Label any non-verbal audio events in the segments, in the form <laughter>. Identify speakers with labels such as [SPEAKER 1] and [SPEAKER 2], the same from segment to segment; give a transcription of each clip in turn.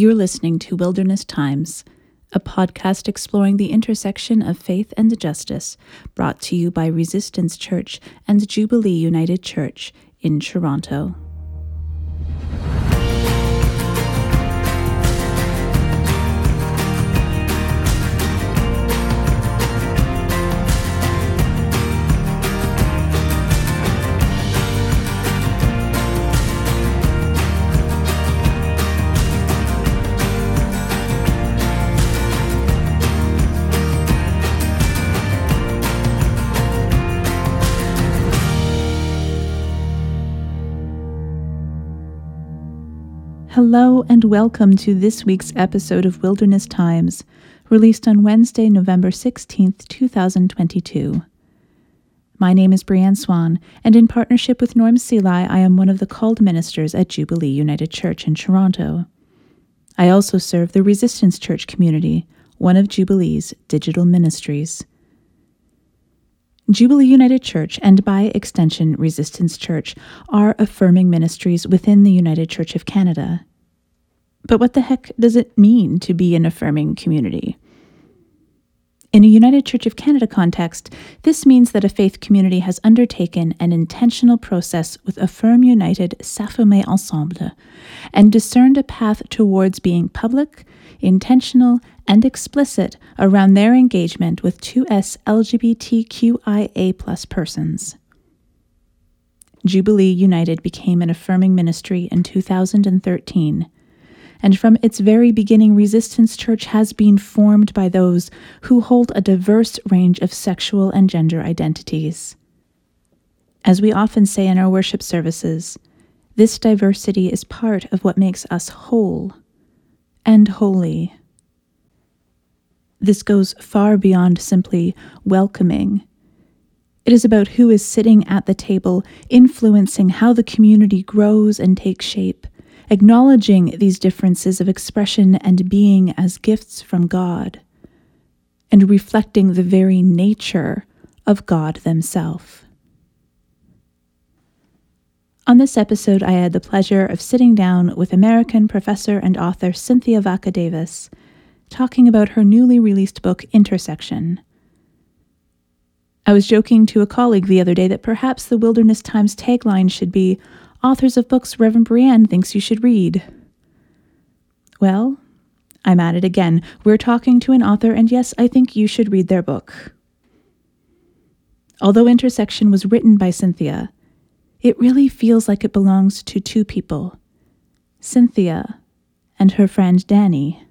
[SPEAKER 1] You're listening to Wilderness Times, a podcast exploring the intersection of faith and justice, brought to you by Resistance Church and Jubilee United Church in Toronto. Hello and welcome to this week's episode of Wilderness Times, released on Wednesday, November 16th, 2022. My name is Brianne Swan, and in partnership with Norm Seeley, I am one of the called ministers at Jubilee United Church in Toronto. I also serve the Resistance Church community, one of Jubilee's digital ministries. Jubilee United Church, and by extension Resistance Church, are affirming ministries within the United Church of Canada. But what the heck does it mean to be an affirming community? In a United Church of Canada context, this means that a faith community has undertaken an intentional process with Affirm United S'affirmer Ensemble and discerned a path towards being public, intentional, and explicit around their engagement with 2S LGBTQIA persons. Jubilee United became an affirming ministry in 2013 and from its very beginning, Resistance Church has been formed by those who hold a diverse range of sexual and gender identities. As we often say in our worship services, this diversity is part of what makes us whole and holy. This goes far beyond simply welcoming. It is about who is sitting at the table, influencing how the community grows and takes shape, acknowledging these differences of expression and being as gifts from God, and reflecting the very nature of God Themselves. On this episode, I had the pleasure of sitting down with American professor and author Cynthia Vacca Davis, talking about her newly released book, Intersexion. I was joking to a colleague the other day that perhaps the Wilderness Times tagline should be authors of books Reverend Brienne thinks you should read. Well, I'm at it again. We're talking to an author, and yes, I think you should read their book. Although Intersexion was written by Cynthia, it really feels like it belongs to two people Cynthia and her friend Danny.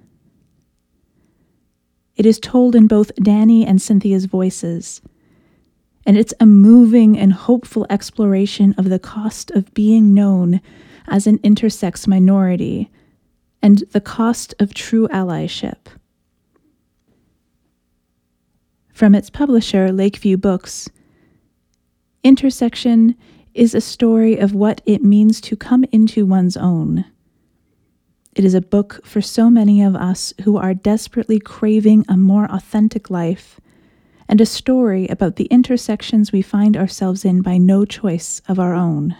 [SPEAKER 1] It is told in both Danny and Cynthia's voices and it's a moving and hopeful exploration of the cost of being known as an intersex minority and the cost of true allyship. From its publisher, Lake Drive Books, Intersexion is a story of what it means to come into one's own. It is a book for so many of us who are desperately craving a more authentic life and a story about the intersections we find ourselves in by no choice of our own.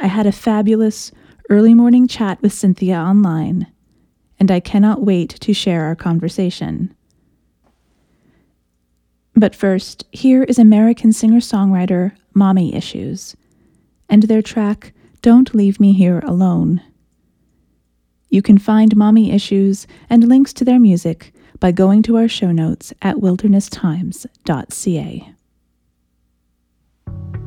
[SPEAKER 1] I had a fabulous early morning chat with Cynthia online, and I cannot wait to share our conversation. But first, here is American singer songwriter Mommy Issues and their track Don't Leave Me Here Alone. You can find Mommy Issues and links to their music by going to our show notes at wildernesstimes.ca. time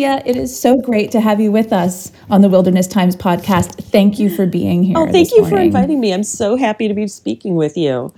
[SPEAKER 1] Cynthia, it is so great to have you with us on the Wilderness Times podcast. Thank you for being here.
[SPEAKER 2] Oh, thank you morning. for inviting me. I'm so happy to be speaking with you.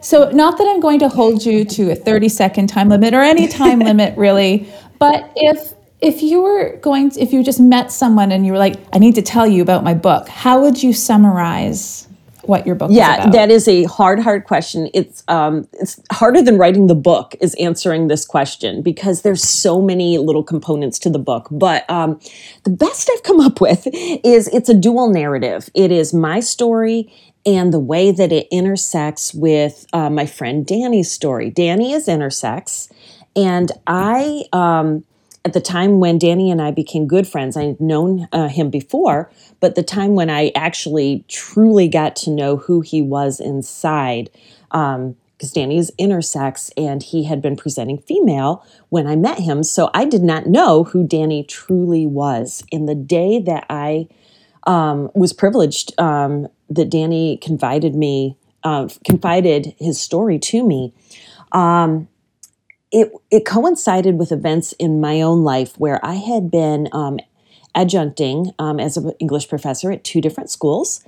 [SPEAKER 1] So, not that I'm going to hold you to a 30 second time limit or any time limit really, but if if you were going to, if you just met someone and you were like, I need to tell you about my book, how would you summarize what your book
[SPEAKER 2] yeah that is a hard hard question. It's um it's harder than writing the book is answering this question because there's so many little components to the book. But um the best i've come up with is it's a dual narrative. It is my story and the way that it intersects with uh, my friend danny's story. Danny is intersex and i um at the time when Danny and I became good friends, I had known uh, him before, but the time when I actually truly got to know who he was inside, because um, Danny is intersex and he had been presenting female when I met him. So I did not know who Danny truly was. In the day that I um, was privileged um, that Danny confided me, uh, confided his story to me. Um, it it coincided with events in my own life where I had been um, adjuncting um, as an English professor at two different schools.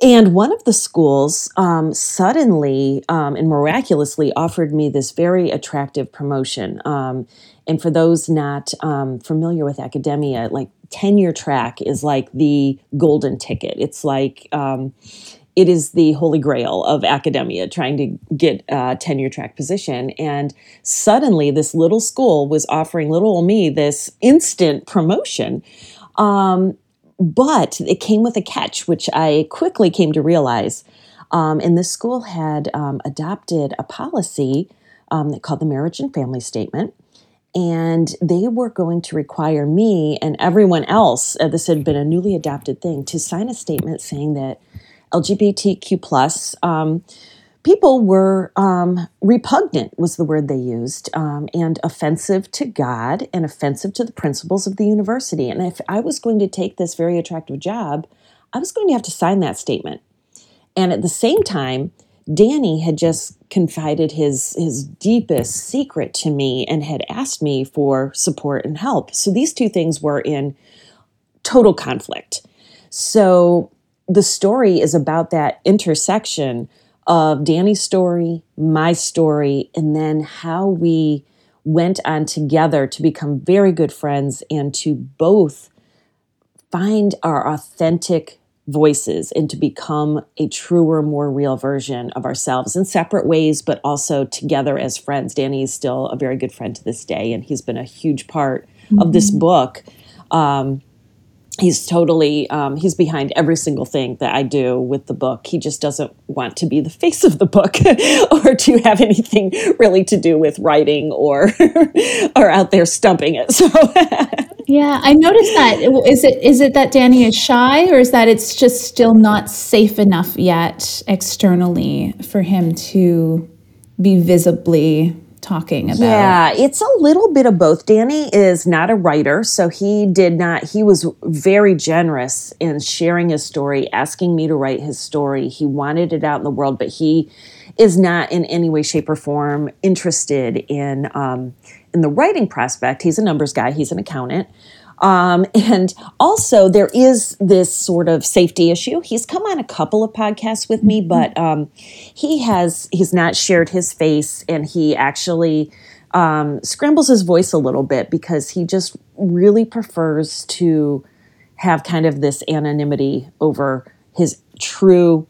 [SPEAKER 2] And one of the schools um, suddenly um, and miraculously offered me this very attractive promotion. Um, and for those not um, familiar with academia, like tenure track is like the golden ticket. It's like it is the holy grail of academia trying to get a tenure track position. And suddenly this little school was offering little old me this instant promotion. Um, but it came with a catch which i quickly came to realize. Um, and this school had um, adopted a policy um, called the marriage and family statement. And they were going to require me and everyone else uh, this had been a newly adopted thing to sign a statement saying that LGBTQ plus um, people were um, repugnant was the word they used um, and offensive to god and offensive to the principles of the university. And if i was going to take this very attractive job i was going to have to sign that statement. And at the same time danny had just confided his his deepest secret to me and had asked me for support and help. So these two things were in total conflict. So the story is about that intersection of Danny's story, my story, and then how we went on together to become very good friends and to both find our authentic voices and to become a truer, more real version of ourselves in separate ways, but also together as friends. Danny is still a very good friend to this day, and he's been a huge part mm-hmm. of this mm-hmm. book. Um, he's totally um, he's behind every single thing that i do with the book. He just doesn't want to be the face of the book <laughs> or to have anything really to do with writing or <laughs> or out there stumping it so. <laughs>
[SPEAKER 1] Yeah i noticed that. Is it is it that danny is shy or is that it's just still not safe enough yet externally for him to be visibly talking about?
[SPEAKER 2] Yeah, it's a little bit of both. Danny is not a writer, so he did not, he was very generous in sharing his story, asking me to write his story. He wanted it out in the world, but he is not in any way, shape, or form interested in um, in the writing prospect. He's a numbers guy. He's an accountant. Um, and also, there is this sort of safety issue. He's come on a couple of podcasts with me, mm-hmm. but um, he has he's not shared his face, and he actually um, scrambles his voice a little bit because he just really prefers to have kind of this anonymity over his true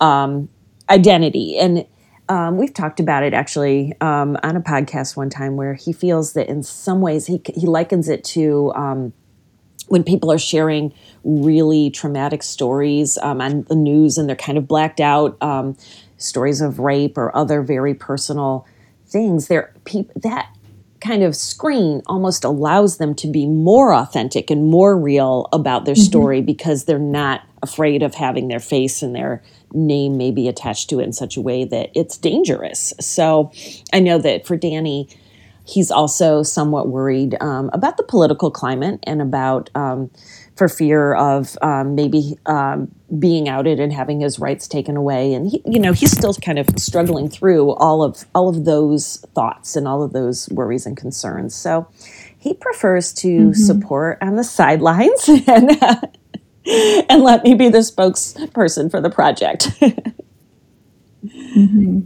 [SPEAKER 2] um, identity and. Um, we've talked about it actually um, on a podcast one time where he feels that in some ways he, he likens it to um, when people are sharing really traumatic stories um, on the news and they're kind of blacked out um, stories of rape or other very personal things. There, pe- that kind of screen almost allows them to be more authentic and more real about their mm-hmm. story because they're not afraid of having their face and their name may be attached to it in such a way that it's dangerous. So I know that for Danny, he's also somewhat worried um, about the political climate and about um, for fear of um, maybe um, being outed and having his rights taken away. And he, you know, he's still kind of struggling through all of all of those thoughts and all of those worries and concerns. So he prefers to mm-hmm. support on the sidelines <laughs> and, uh, <laughs> and let me be the spokesperson for the project. <laughs>
[SPEAKER 1] mm-hmm.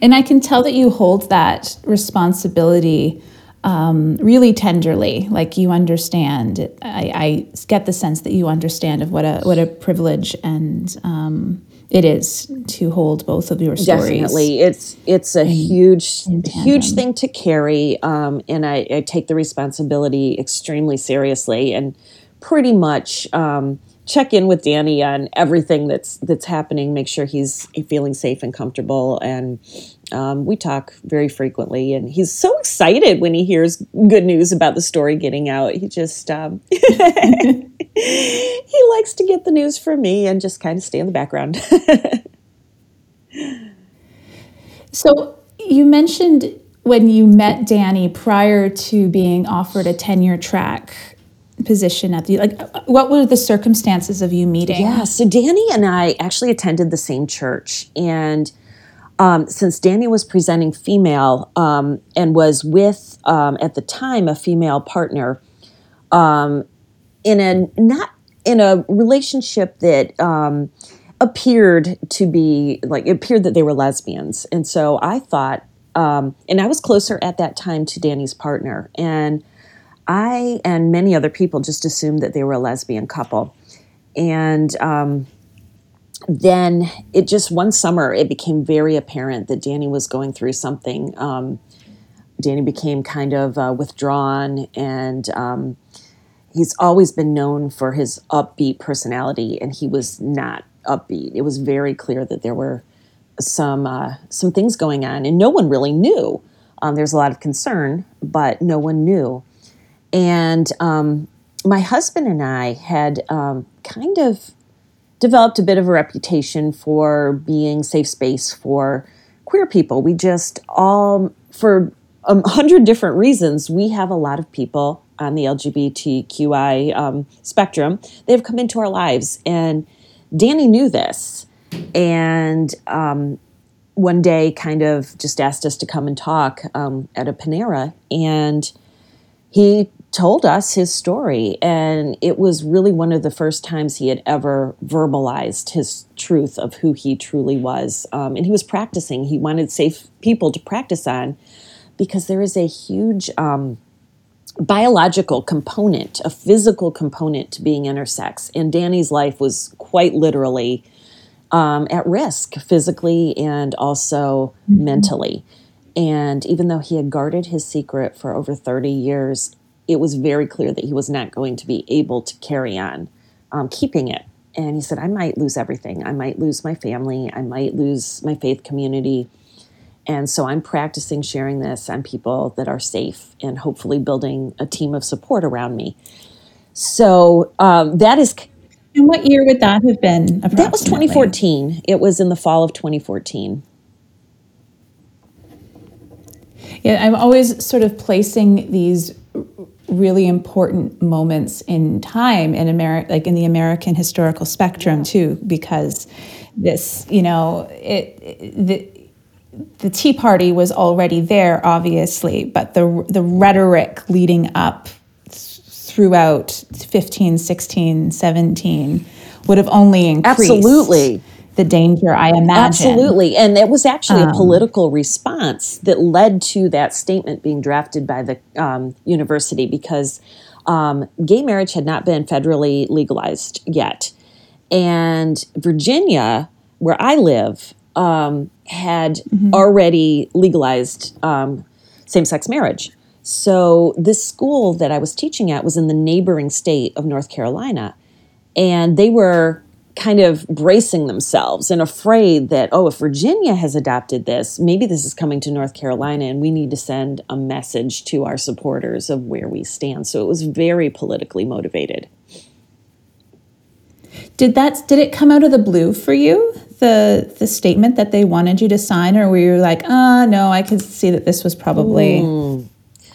[SPEAKER 1] And I can tell that you hold that responsibility um, really tenderly, like you understand. I, I, get the sense that you understand of what a what a privilege and um, it is to hold both of your stories.
[SPEAKER 2] Definitely, it's it's a huge huge thing to carry, um, and I, I, take the responsibility extremely seriously, and pretty much um, check in with Danny on everything that's that's happening. Make sure he's feeling safe and comfortable, and um, we talk very frequently. And he's so excited when he hears good news about the story getting out. He just um, <laughs> he likes to get the news from me and just kind of stay in the background. <laughs>
[SPEAKER 1] so you mentioned when you met Danny prior to being offered a tenure track position at the like what were the circumstances of you meeting?
[SPEAKER 2] Yeah so danny and i actually attended the same church and um, since danny was presenting female um, and was with um, at the time a female partner um, in a not in a relationship that um, appeared to be like it appeared that they were lesbians, and so I thought, um, and I was closer at that time to Danny's partner, and I and many other people just assumed that they were a lesbian couple, and um, then it just one summer it became very apparent that Danny was going through something. Um, Danny became kind of uh, withdrawn and um, he's always been known for his upbeat personality, and he was not upbeat. It was very clear that there were some uh, some things going on, and no one really knew. Um, there's a lot of concern, but no one knew. And um, my husband and I had um, kind of developed a bit of a reputation for being safe space for queer people. We just all, for a hundred different reasons, we have a lot of people on the LGBTQI um, spectrum, they've come into our lives. And Danny knew this. And um, one day kind of just asked us to come and talk um, at a Panera. And he told us his story. And it was really one of the first times he had ever verbalized his truth of who he truly was. Um, and he was practicing, he wanted safe people to practice on because there is a huge um, biological component, a physical component to being intersex. And Danny's life was quite literally um, at risk, physically and also mm-hmm. mentally. And even though he had guarded his secret for over 30 years, it was very clear that he was not going to be able to carry on um, keeping it. And he said, I might lose everything. I might lose my family. I might lose my faith community. And so I'm practicing sharing this on people that are safe and hopefully building a team of support around me. So um, that is.
[SPEAKER 1] And what year would that have been?
[SPEAKER 2] That was 2014. It was in the fall of 2014.
[SPEAKER 1] Yeah, I'm always sort of placing these really important moments in time in America, like in the American historical spectrum too, because this, you know, it, it the, the Tea Party was already there, obviously, but the the rhetoric leading up throughout 15, 16, 17 would have only increased.
[SPEAKER 2] Absolutely.
[SPEAKER 1] The danger, I imagine.
[SPEAKER 2] Absolutely. And it was actually um, a political response that led to that statement being drafted by the um, university because um, gay marriage had not been federally legalized yet. And Virginia, where I live, um, had mm-hmm. already legalized um, same sex marriage. So, this school that I was teaching at was in the neighboring state of North Carolina. And they were kind of bracing themselves and afraid that, oh, if Virginia has adopted this, maybe this is coming to North Carolina and we need to send a message to our supporters of where we stand. So, it was very politically motivated.
[SPEAKER 1] Did that did it come out of the blue for you? The the statement that they wanted you to sign, or were you like, ah, uh, no, I could see that this was probably mm.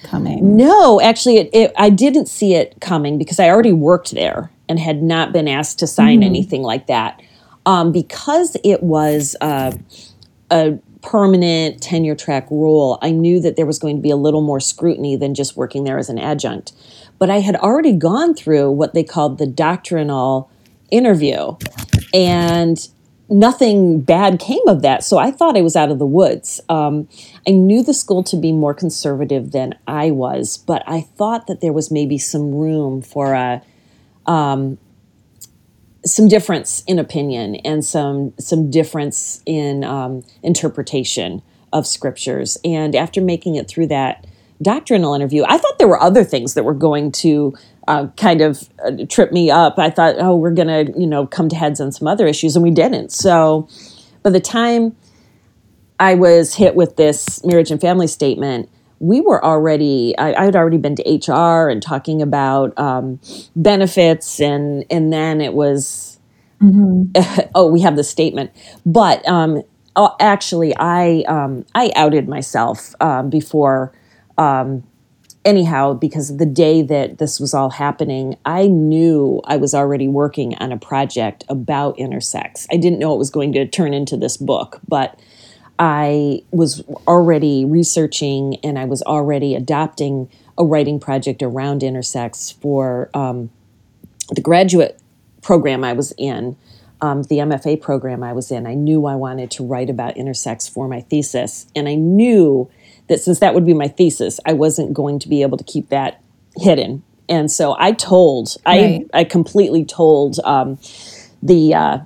[SPEAKER 1] coming?
[SPEAKER 2] No, actually, it, it, I didn't see it coming because I already worked there and had not been asked to sign mm. anything like that. Um, because it was uh, a permanent tenure track role, I knew that there was going to be a little more scrutiny than just working there as an adjunct. But I had already gone through what they called the doctrinal interview, and nothing bad came of that. So I thought I was out of the woods. Um, I knew the school to be more conservative than I was, but I thought that there was maybe some room for a um, some difference in opinion and some some difference in um, interpretation of scriptures. And after making it through that doctrinal interview, I thought there were other things that were going to uh, kind of uh, trip me up. I thought, oh, we're going to you know come to heads on some other issues, and we didn't. So by the time I was hit with this marriage and family statement, we were already I, had already been to hr and talking about um, benefits and and then it was mm-hmm. <laughs> oh we have the statement but um, oh, actually i um, i outed myself um, before um, anyhow because the day that this was all happening i knew i was already working on a project about intersex i didn't know it was going to turn into this book but I was already researching and I was already adopting a writing project around intersex for um, the graduate program I was in, um, the MFA program I was in. I knew I wanted to write about intersex for my thesis, and I knew that since that would be my thesis, I wasn't going to be able to keep that hidden. And so I told, right. I I completely told um, the uh,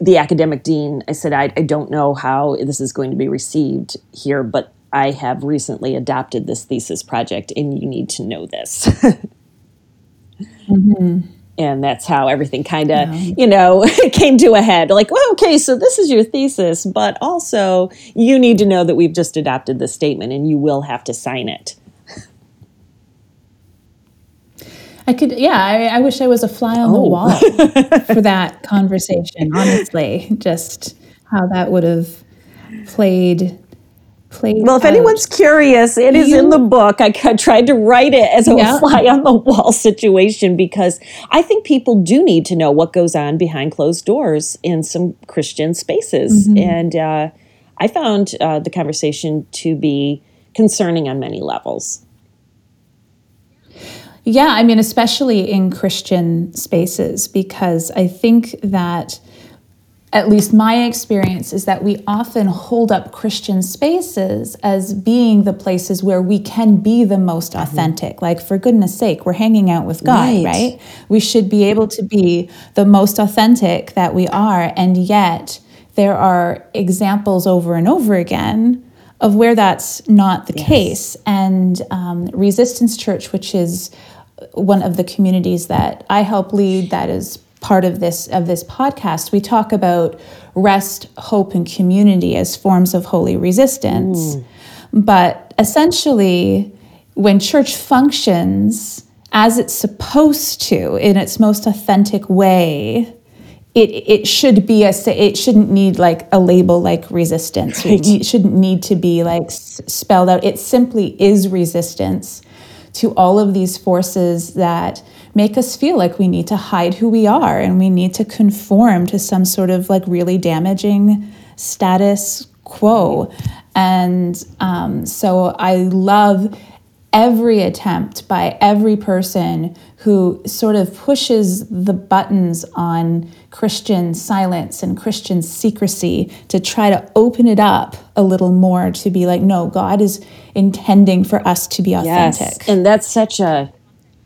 [SPEAKER 2] the academic dean, I said, I, I don't know how this is going to be received here, but I have recently adopted this thesis project and you need to know this. mm-hmm. And that's how everything kind of, yeah. you know, <laughs> came to a head. Like, well, okay, so this is your thesis, but also you need to know that we've just adopted the statement and you will have to sign it.
[SPEAKER 1] I could, yeah, I, I wish I was a fly on oh. the wall <laughs> for that conversation, honestly. Just how that would have played played
[SPEAKER 2] well if out. anyone's curious it you, is in the book I, I, tried to write it as a yeah. fly on the wall situation because i think people do need to know what goes on behind closed doors in some christian spaces mm-hmm. and uh, i found uh, the conversation to be concerning on many levels
[SPEAKER 1] yeah, I mean, especially in Christian spaces, because I think that at least my experience is that we often hold up Christian spaces as being the places where we can be the most mm-hmm. authentic. Mm-hmm. Like, for goodness sake, we're hanging out with God, right. right? We should be able to be the most authentic that we are. And yet, there are examples over and over again of where that's not the yes. case. And um, Resistance Church, which is one of the communities that I help lead that is part of this of this podcast we talk about rest hope and community as forms of holy resistance mm. but essentially when church functions as it's supposed to in its most authentic way it it should be a it shouldn't need like a label like resistance right. it shouldn't need to be like spelled out it simply is resistance to all of these forces that make us feel like we need to hide who we are and we need to conform to some sort of like really damaging status quo. And um, so I love every attempt by every person who sort of pushes the buttons on Christian silence and Christian secrecy to try to open it up a little more to be like, no, God is intending for us to be authentic. Yes.
[SPEAKER 2] And that's such a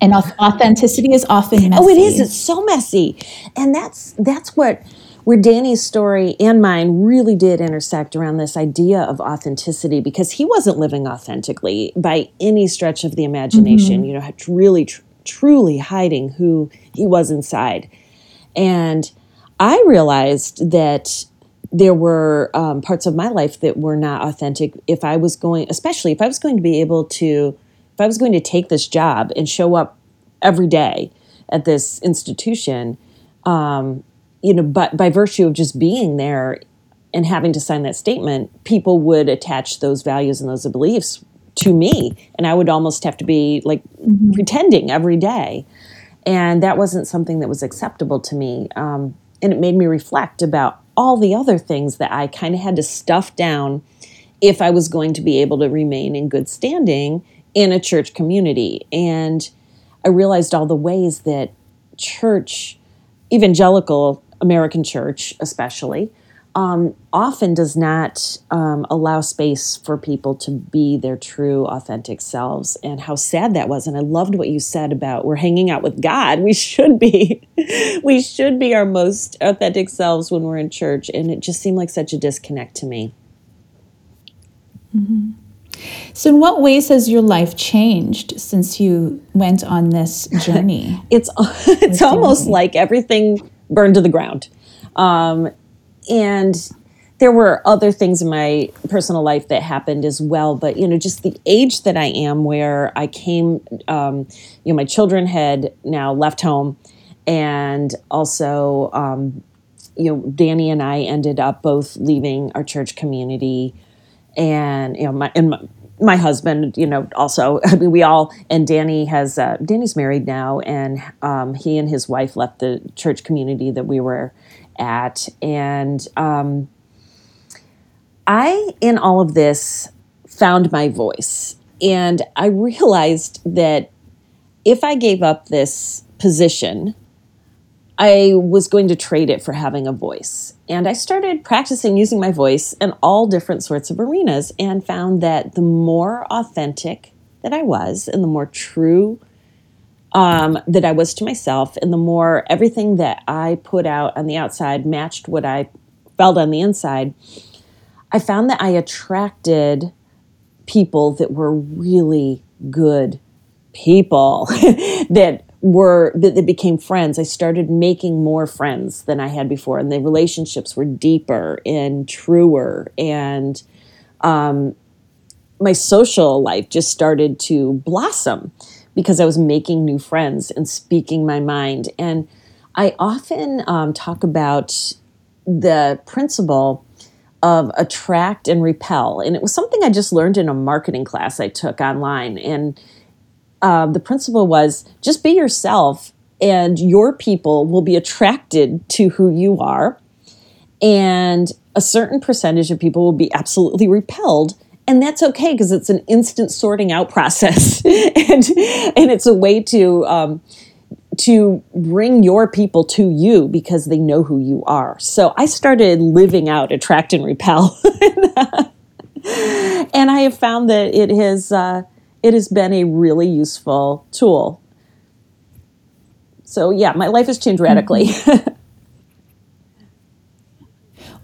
[SPEAKER 1] and authenticity is often messy.
[SPEAKER 2] Oh, it is. It's so messy. And that's that's what where Danny's story and mine really did intersect around this idea of authenticity because he wasn't living authentically by any stretch of the imagination, mm-hmm. you know, really tr- truly hiding who he was inside. And I realized that there were um, parts of my life that were not authentic if I was going, especially if I was going to be able to, if I was going to take this job and show up every day at this institution, um, you know, but by virtue of just being there and having to sign that statement, people would attach those values and those beliefs to me. And I would almost have to be like mm-hmm. pretending every day. And that wasn't something that was acceptable to me. Um, and it made me reflect about all the other things that I kind of had to stuff down if I was going to be able to remain in good standing in a church community. And I realized all the ways that church, evangelical American church especially, um, often does not um, allow space for people to be their true, authentic selves, and how sad that was. And I loved what you said about we're hanging out with God. We should be, <laughs> we should be our most authentic selves when we're in church, and it just seemed like such a disconnect to me.
[SPEAKER 1] Mm-hmm. So, in what ways has your life changed since you went on this journey? <laughs>
[SPEAKER 2] it's <laughs> it's almost like everything burned to the ground. Um, and there were other things in my personal life that happened as well but you know just the age that i am where i came um, you know my children had now left home and also um, you know danny and i ended up both leaving our church community and you know my and my, my husband, you know, also, <laughs> I mean, we all, and Danny has, uh, Danny's married now, and um, he and his wife left the church community that we were at. And um, I, in all of this, found my voice. And I realized that if I gave up this position, I was going to trade it for having a voice. And I started practicing using my voice in all different sorts of arenas and found that the more authentic that I was and the more true um, that I was to myself, and the more everything that I put out on the outside matched what I felt on the inside, I found that I attracted people that were really good people <laughs> that were that, that became friends. I started making more friends than I had before, and the relationships were deeper and truer, and um, my social life just started to blossom because I was making new friends and speaking my mind. And I often um, talk about the principle of attract and repel. And it was something I just learned in a marketing class I took online. And uh, the principle was just be yourself, and your people will be attracted to who you are. And a certain percentage of people will be absolutely repelled and that's okay because it's an instant sorting out process. <laughs> And and it's a way to um, to bring your people to you because they know who you are. So i started living out attract and repel. <laughs> And i have found that it has uh, it has been a really useful tool. So yeah my life has changed radically. Mm-hmm. <laughs>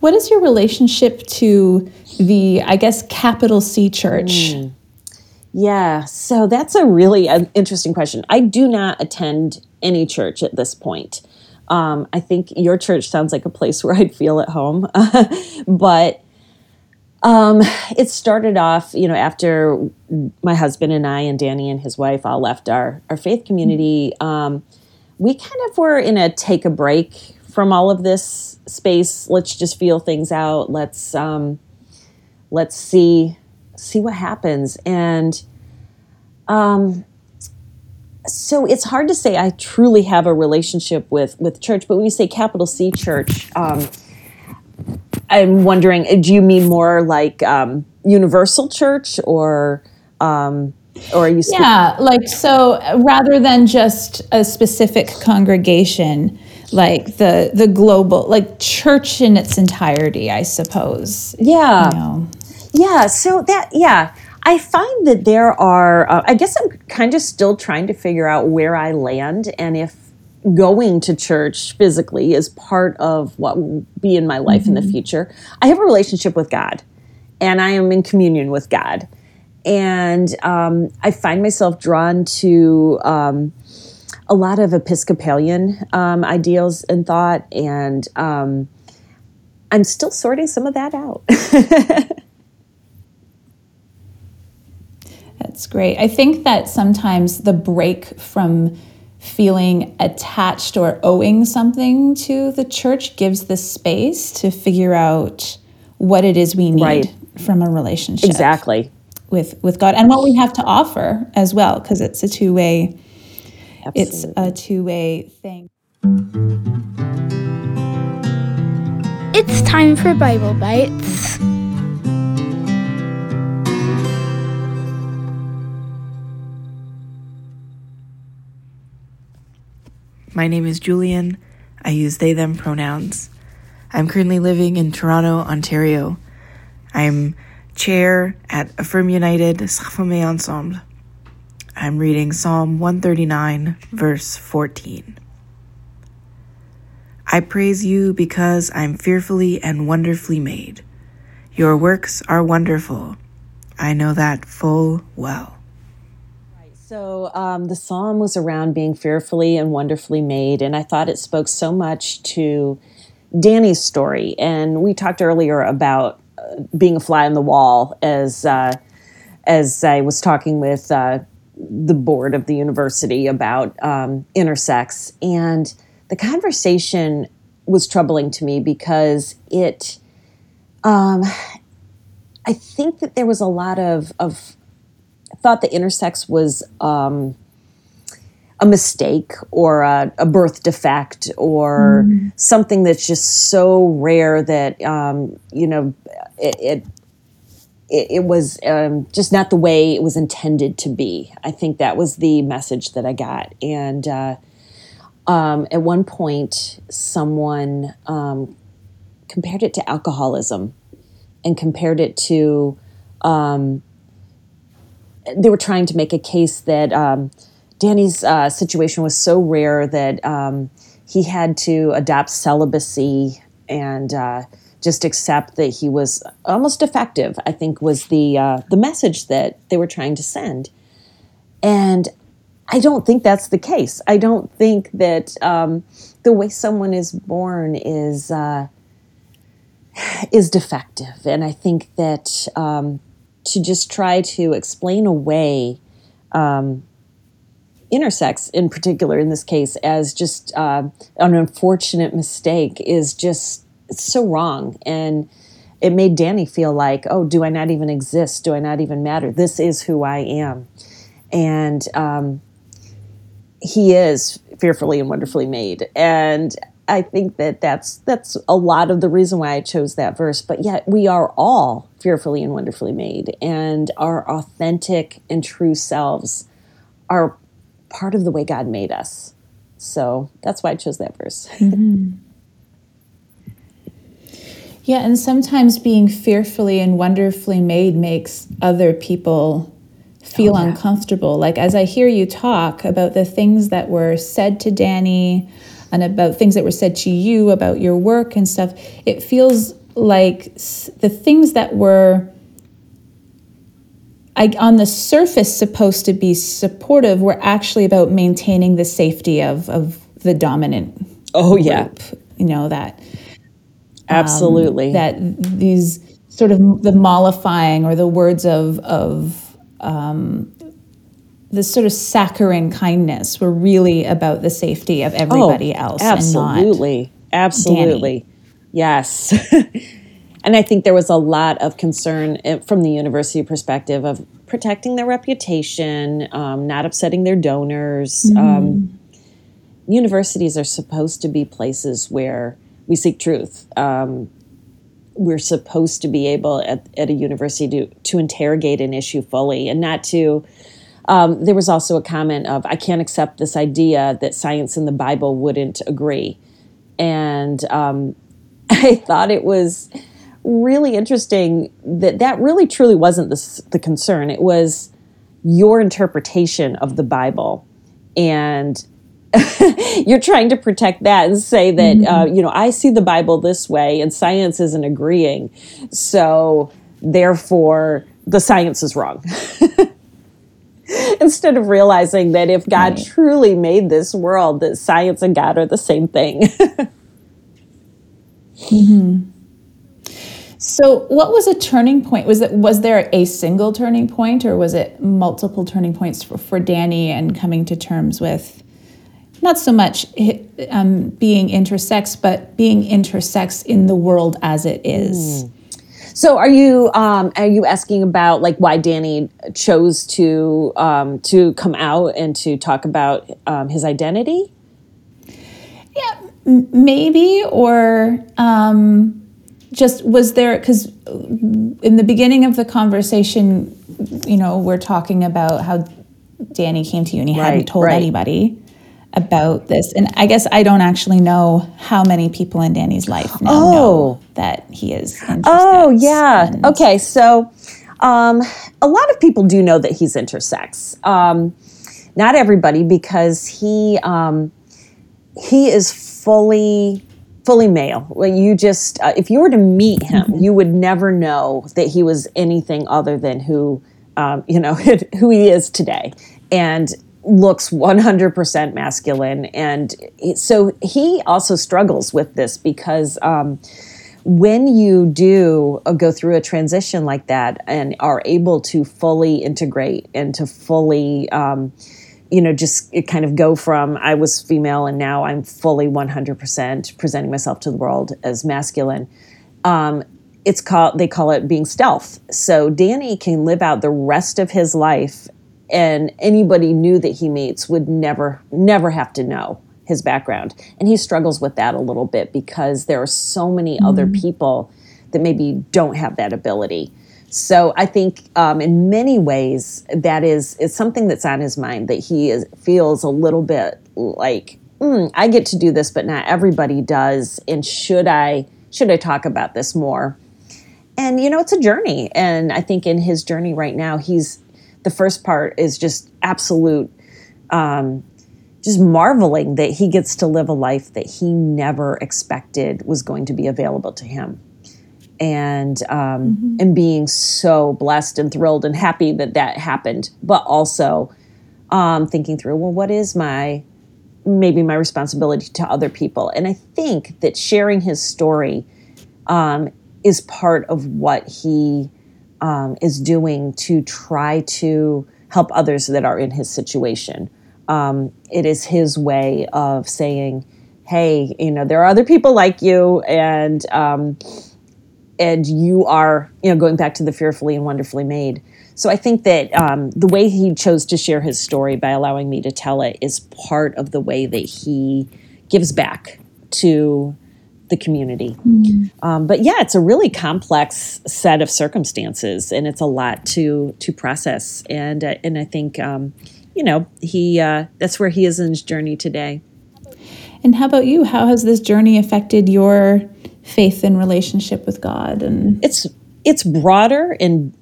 [SPEAKER 1] what is your relationship to the, I guess, capital C church? Mm.
[SPEAKER 2] Yeah, so that's a really uh, interesting question. I do not attend any church at this point. Um, I think your church sounds like a place <laughs> where I'd feel at home. <laughs> but um, it started off, you know, after my husband and I and Danny and his wife all left our, our faith community. Um, we kind of were in a take a break from all of this space. Let's just feel things out. Let's um, let's see see what happens and um so it's hard to say I truly have a relationship with with church, but when you say capital C church, um, I'm wondering, uh, do you mean more like um, universal church or um, or are you?
[SPEAKER 1] yeah, like so uh, rather than just a specific congregation, like the the global like church in its entirety, I suppose.
[SPEAKER 2] Yeah. You know. Yeah, so that, yeah. I find that there are, uh, I guess I'm kind of still trying to figure out where I land and if going to church physically is part of what will be in my life mm-hmm. in the mm-hmm. future. I have a relationship with God and I am in communion with God. And um, I find myself drawn to um, a lot of Episcopalian um, ideals and thought, and um, I'm still sorting some of that out. <laughs>
[SPEAKER 1] That's great. I think that sometimes the break from feeling attached or owing something to the church gives the space to figure out what it is we need right. from a relationship.
[SPEAKER 2] Exactly.
[SPEAKER 1] With with God and what we have to offer as well because it's a two-way Absolutely. It's a two way thing.
[SPEAKER 3] It's time for Bible Bites. My name is Julian. I use they them pronouns. I'm currently living in Toronto, Ontario. I'm chair at Affirm United S'affirmer Ensemble. I'm reading Psalm 139, verse 14. I praise you because I'm fearfully and wonderfully made. Your works are wonderful. I know that full well.
[SPEAKER 2] So um, the psalm was around being fearfully and wonderfully made, and I thought it spoke so much to Danny's story. And we talked earlier about uh, being a fly on the wall as uh, as I was talking with uh, the board of the university about um, intersex, and the conversation was troubling to me because it. Um, I think that there was a lot of of thought that intersex was um, a mistake or a, a, birth defect or mm. something that's just so rare that um, you know it, it it, was um, just not the way it was intended to be. I think that was the message that I got. And uh, um, at one point, someone um, compared it to alcoholism and compared it to um, they were trying to make a case that um, Danny's uh, situation was so rare that um, he had to adopt celibacy and uh, just accept that he was almost defective. I think was the uh, the message that they were trying to send, and I don't think that's the case. I don't think that um, the way someone is born is uh, <sighs> is defective, and I think that um, to just try to explain away um, intersex, in particular, in this case, as just uh, an unfortunate mistake is just so wrong. And it made Danny feel like, oh, do I not even exist? Do I not even matter? This is who I am. And um, he is fearfully and wonderfully made. And I think that that's that's a lot of the reason why I chose that verse. But yet we are all fearfully and wonderfully made, and our authentic and true selves are part of the way God made us. So that's why I chose that verse. <laughs> Mm-hmm.
[SPEAKER 1] Yeah, and sometimes being fearfully and wonderfully made makes other people feel oh, yeah. uncomfortable. Like as I hear you talk about the things that were said to Danny and about things that were said to you about your work and stuff, it feels like the things that were I, on the surface supposed to be supportive were actually about maintaining the safety of, of the dominant
[SPEAKER 2] oh group, yeah
[SPEAKER 1] you know that
[SPEAKER 2] absolutely
[SPEAKER 1] um, that these sort of the mollifying or the words of of um, this sort of saccharine kindness were really about the safety of everybody oh, else.
[SPEAKER 2] Absolutely. absolutely.
[SPEAKER 1] Danny.
[SPEAKER 2] Yes. <laughs> and I think there was a lot of concern eh, from the university perspective of protecting their reputation, um, not upsetting their donors. Mm. Um, universities are supposed to be places where we seek truth. Um, we're supposed to be able at, at a university to, to interrogate an issue fully and not to um, there was also a comment of, I can't accept this idea that science and the Bible wouldn't agree. And um, <laughs> I thought it was really interesting that that really truly wasn't the, the concern. It was your interpretation of the Bible. And <laughs> you're trying to protect that and say that, mm-hmm. uh, you know, I see the Bible this way and science isn't agreeing. So therefore, the science is wrong. <laughs> instead of realizing that if God right. truly made this world, that science and God are the same thing. <laughs>
[SPEAKER 1] mm-hmm. So, what was a turning point? Was it was there a single turning point, or was it multiple turning points for, for Danny and coming to terms with not so much um, being intersex, but being intersex in the world as it is? Mm.
[SPEAKER 2] So are you um, are you asking about like why Danny chose to um, to come out and to talk about um, his identity?
[SPEAKER 1] Yeah, maybe or um, just was there because in the beginning of the conversation, you know, we're talking about how Danny came to you and he right, hadn't told right. anybody. About this. And I guess I don't actually know how many people in Danny's life now
[SPEAKER 2] Oh.
[SPEAKER 1] know that he is intersex.
[SPEAKER 2] Oh, yeah.
[SPEAKER 1] and-
[SPEAKER 2] Okay, so um, a lot of people do know that he's intersex. Um, not everybody, because he um, he is fully fully male. Well, you just uh, if you were to meet him, you would never know that he was anything other than who um, you know <laughs> who he is today, and looks 100% masculine. And so he also struggles with this because. Um, when you do go through a transition like that and are able to fully integrate and to fully um, you know just kind of go from i was female and now i'm fully 100% presenting myself to the world as masculine um, it's called they call it being stealth so danny can live out the rest of his life and anybody new that he meets would never never have to know his background and he struggles with that a little bit because there are so many other people that maybe don't have that ability so I think um, in many ways that is is something that's on his mind that he is, feels a little bit like "Mm, I get to do this, but not everybody does. And should I should I talk about this more? And you know, it's a journey, and I think in his journey right now, he's the first part is just absolute, um, just marveling that he gets to live a life that he never expected was going to be available to him and um, and being so blessed and thrilled and happy that that happened, but also um, thinking through, well, what is my maybe my responsibility to other people? And I think that sharing his story um, is part of what he um, is doing to try to help others that are in his situation. Um, it is his way of saying, "Hey, you know, there are other people like you, and." Um, and you are you know going back to the fearfully and wonderfully made so i think that um, the way he chose to share his story by allowing me to tell it is part of the way that he gives back to the community um, but yeah it's a really complex set of circumstances and it's a lot to to process and uh, and i think um, you know he uh, that's where he is in his journey today
[SPEAKER 1] And how about you? How has this journey affected your faith and relationship with God? And
[SPEAKER 2] it's it's broader and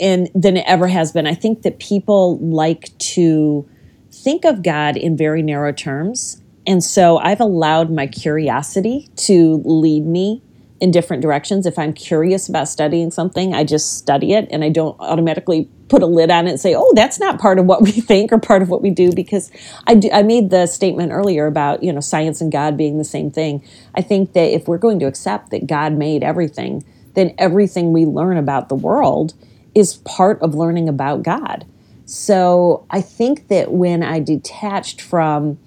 [SPEAKER 2] and than it ever has been. I think that people like to think of God in very narrow terms. And so I've allowed my curiosity to lead me in different directions. If I'm curious about studying something, I just study it and I don't automatically put a lid on it and say, "Oh, that's not part of what we <laughs> think or part of what we do." Because I do, I made the statement earlier about you know science and God being the same thing. I think that if we're going to accept that God made everything, then everything we learn about the world is part of learning about God. So I think that when I detached from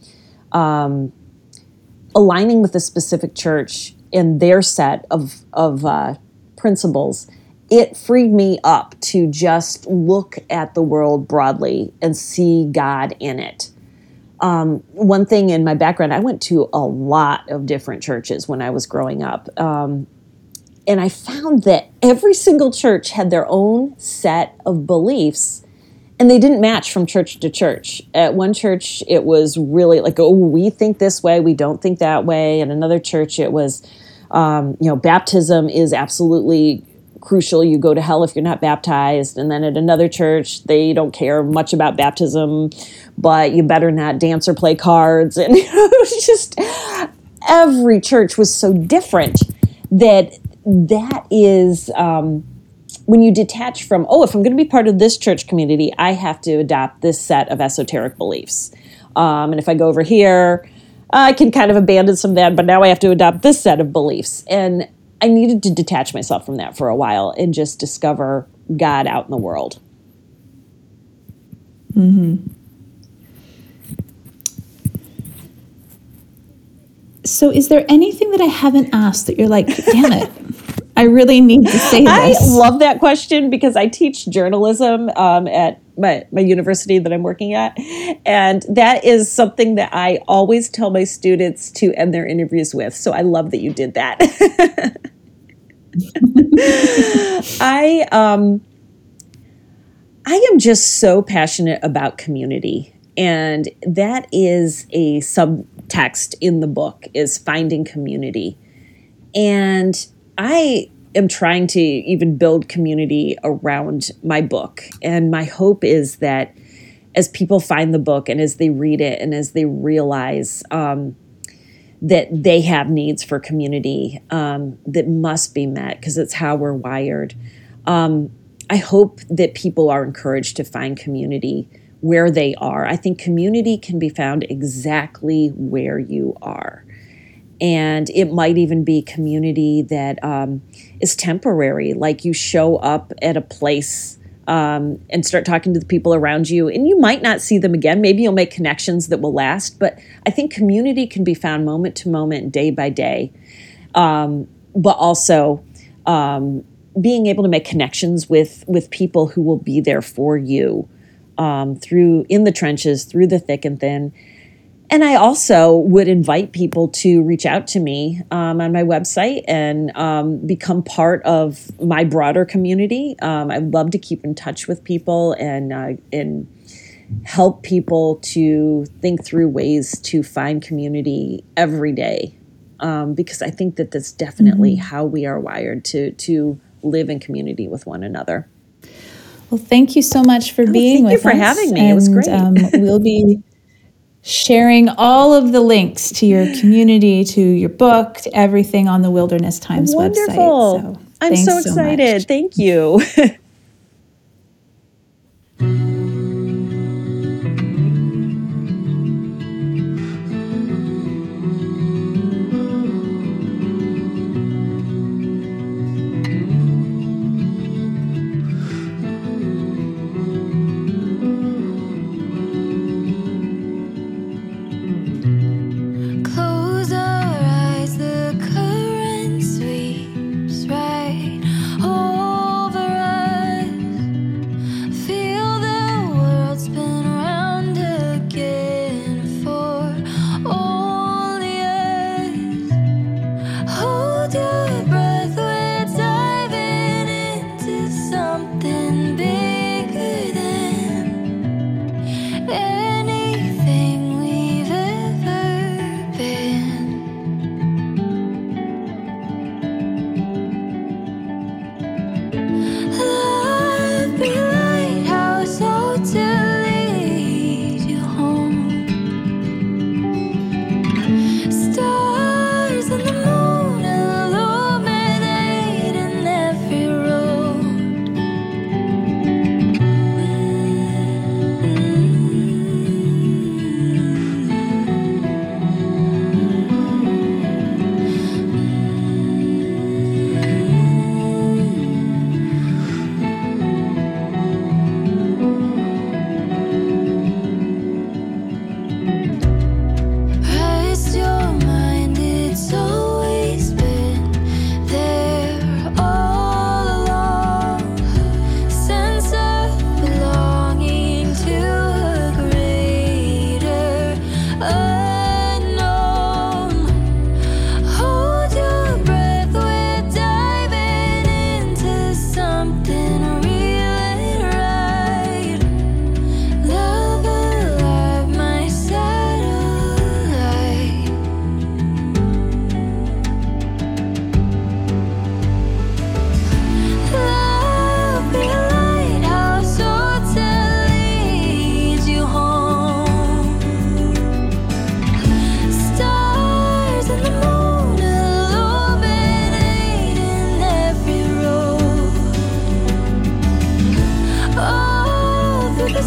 [SPEAKER 2] um, aligning with a specific church and their set of of uh, principles, it freed me up to just look at the world broadly and see God in it. Um, one thing in my background, I went to a lot of different churches when I was growing up. Um, and I found that every single church had their own set of beliefs and they didn't match from church to church. At one church, it was really like, oh, we think this way, we don't think that way. And another church, it was, um, you know, baptism is absolutely crucial. You go to hell if you're not baptized. And then at another church, they don't care much about baptism, but you better not dance or play cards. <laughs> And it was just every church was so different that that is. Um, when you detach from, oh, if I'm going to be part of this church community, I have to adopt this set of esoteric beliefs. Um, and if I go over here, I can kind of abandon some of that, but now I have to adopt this set of beliefs. And I needed to detach myself from that for a while and just discover God out in the world.
[SPEAKER 1] hmm so, is there anything that I haven't asked that you're like, damn it, I really need to say
[SPEAKER 2] that.
[SPEAKER 1] I
[SPEAKER 2] love that question because I teach journalism um, at my, my university that I'm working at. And that is something that I always tell my students to end their interviews with. So I love that you did that. <laughs> I um, I am just so passionate about community and that is a subtext in the book is finding community. And I am trying to even build community around my book. And my hope is that as people find the book and as they read it and as they realize um, that they have needs for community um, that must be met because it's how we're wired. Um, I hope that people are encouraged to find community where they are. I think community can be found exactly where you are. And it might even be community that um, is temporary, like you show up at a place um, and start talking to the people around you. And you might not see them again. Maybe you'll make connections that will last. But I think community can be found moment to moment, day by day. Um, but also um, being able to make connections with with people who will be there for you um, through in the trenches, through the thick and thin. And I also would invite people to reach out to me um, on my website and um, become part of my broader community. Um, I'd love to keep in touch with people and uh, and help people to think through ways to find community every day, um, because I think that that's definitely mm-hmm. how we are wired to to live in community with one another.
[SPEAKER 1] Well, thank you so much for
[SPEAKER 2] oh,
[SPEAKER 1] being
[SPEAKER 2] with us. Thank you for having me. And, it was great. Um,
[SPEAKER 1] we'll be sharing all of the links to your community, to your book, to everything on the Wilderness Times
[SPEAKER 2] Wonderful.
[SPEAKER 1] website.
[SPEAKER 2] So I'm so excited.
[SPEAKER 1] So
[SPEAKER 2] Thank you. <laughs>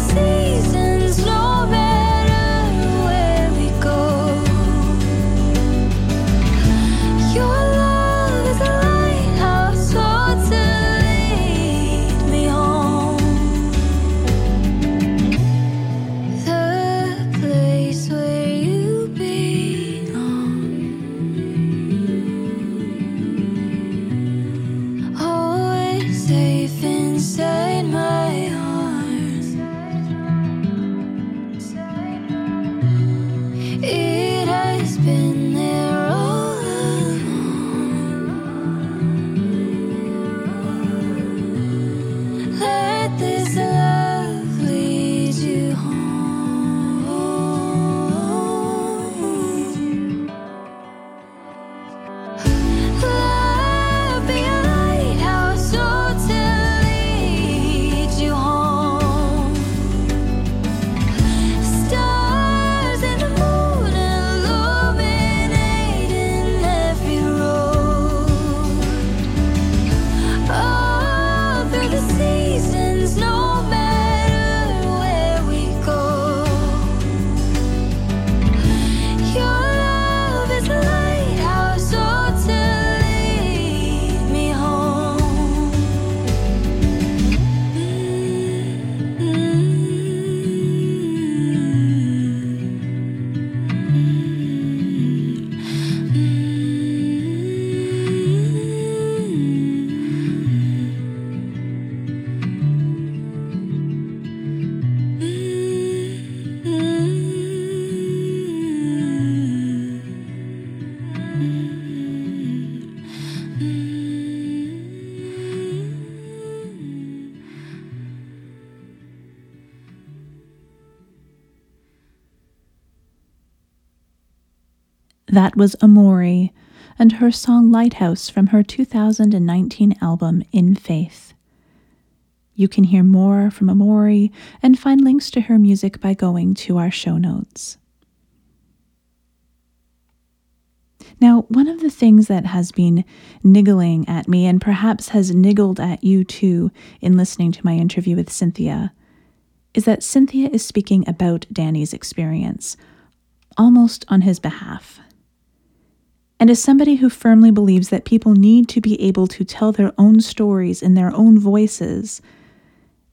[SPEAKER 2] see.
[SPEAKER 1] That was Emorie and her song Lighthouse from her 2019 album In Faith. You can hear more from Emorie and find links to her music by going to our show notes. Now, one of the things that has been niggling at me and perhaps has niggled at you too in listening to my interview with Cynthia is that Cynthia is speaking about Danny's experience, almost on his behalf. And as somebody who firmly believes that people need to be able to tell their own stories in their own voices,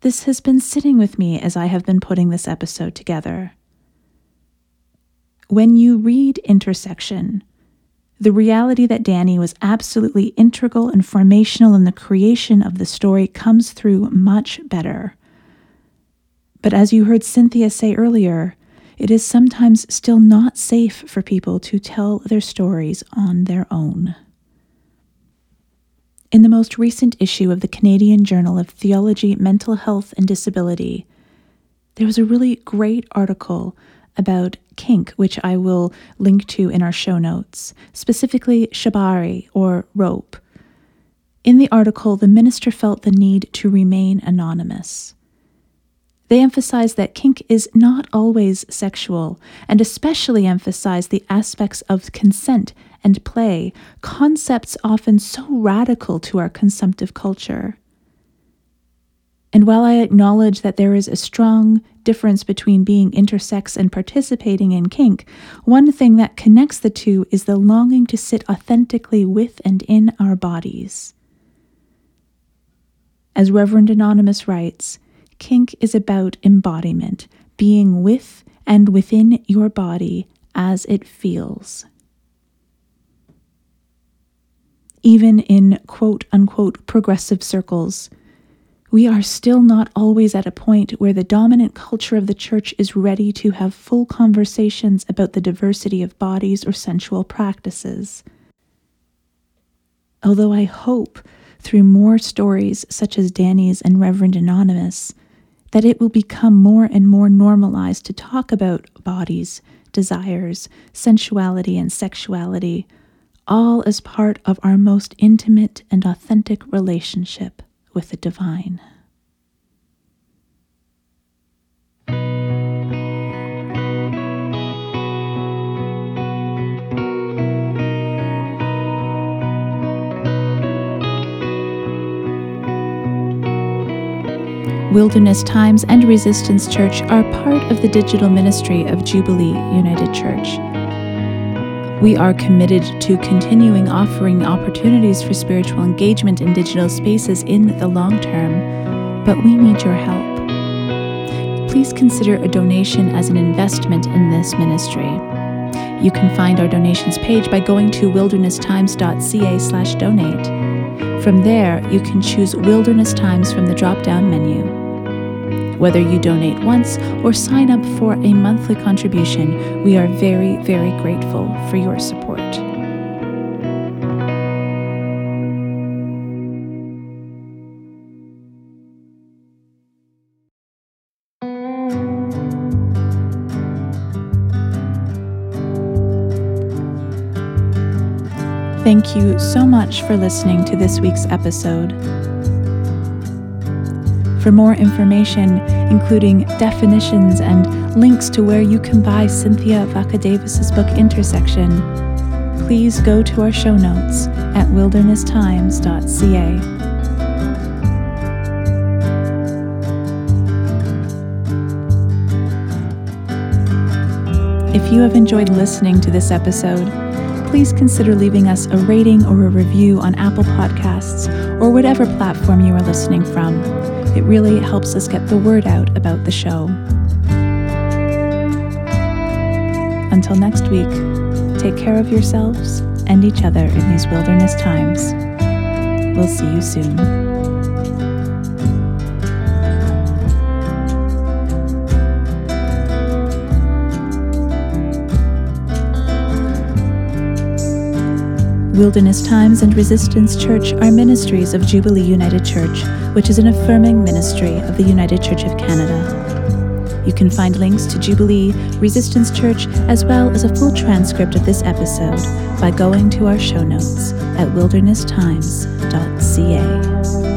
[SPEAKER 1] this has been sitting with me as I have been putting this episode together. When you read Intersexion, the reality that Danny was absolutely integral and formational in the creation of the story comes through much better. But as you heard Cynthia say earlier, it is sometimes still not safe for people to tell their stories on their own. In the most recent issue of the Canadian Journal of Theology, Mental Health, and Disability, there was a really great article about kink, which I will link to in our show notes, specifically shibari or rope. In the article, the minister felt the need to remain anonymous. They emphasize that kink is not always sexual, and especially emphasize the aspects of consent and play, concepts often so radical to our consumptive culture. And while I acknowledge that there is a strong difference between being intersex and participating in kink, one thing that connects the two is the longing to sit authentically with and in our bodies. As Reverend Anonymous writes, kink is about embodiment, being with and within your body as it feels. Even in quote unquote progressive circles, we are still not always at a point where the dominant culture of the church is ready to have full conversations about the diversity of bodies or sensual practices. Although I hope through more stories such as Danny's and Reverend Anonymous that it will become more and more normalized to talk about bodies, desires, sensuality, and sexuality, all as part of our most intimate and authentic relationship with the divine. Wilderness Times and Resistance Church are part of the digital ministry of Jubilee United Church. We are committed to continuing offering opportunities for spiritual engagement in digital spaces in the long term, but we need your help. Please consider a donation as an investment in this ministry. You can find our donations page by going to wildernesstimes.ca/donate. From there, you can choose Wilderness Times from the drop-down menu. Whether you donate once or sign up for a monthly contribution, we are very, very grateful for your support. Thank you so much for listening to this week's episode. For more information, including definitions and links to where you can buy Cynthia Vacca Davis's book Intersexion, please go to our show notes at wildernesstimes.ca. If you have enjoyed listening to this episode, please consider leaving us a rating or a review on Apple Podcasts or whatever platform you are listening from. It really helps us get the word out about the show. Until next week, take care of yourselves and each other in these wilderness times. We'll see you soon. Wilderness Times and Resistance Church are ministries of Jubilee United Church, which is an affirming ministry of the United Church of Canada. You can find links to Jubilee, Resistance Church, as well as a full transcript of this episode by going to our show notes at wildernesstimes.ca.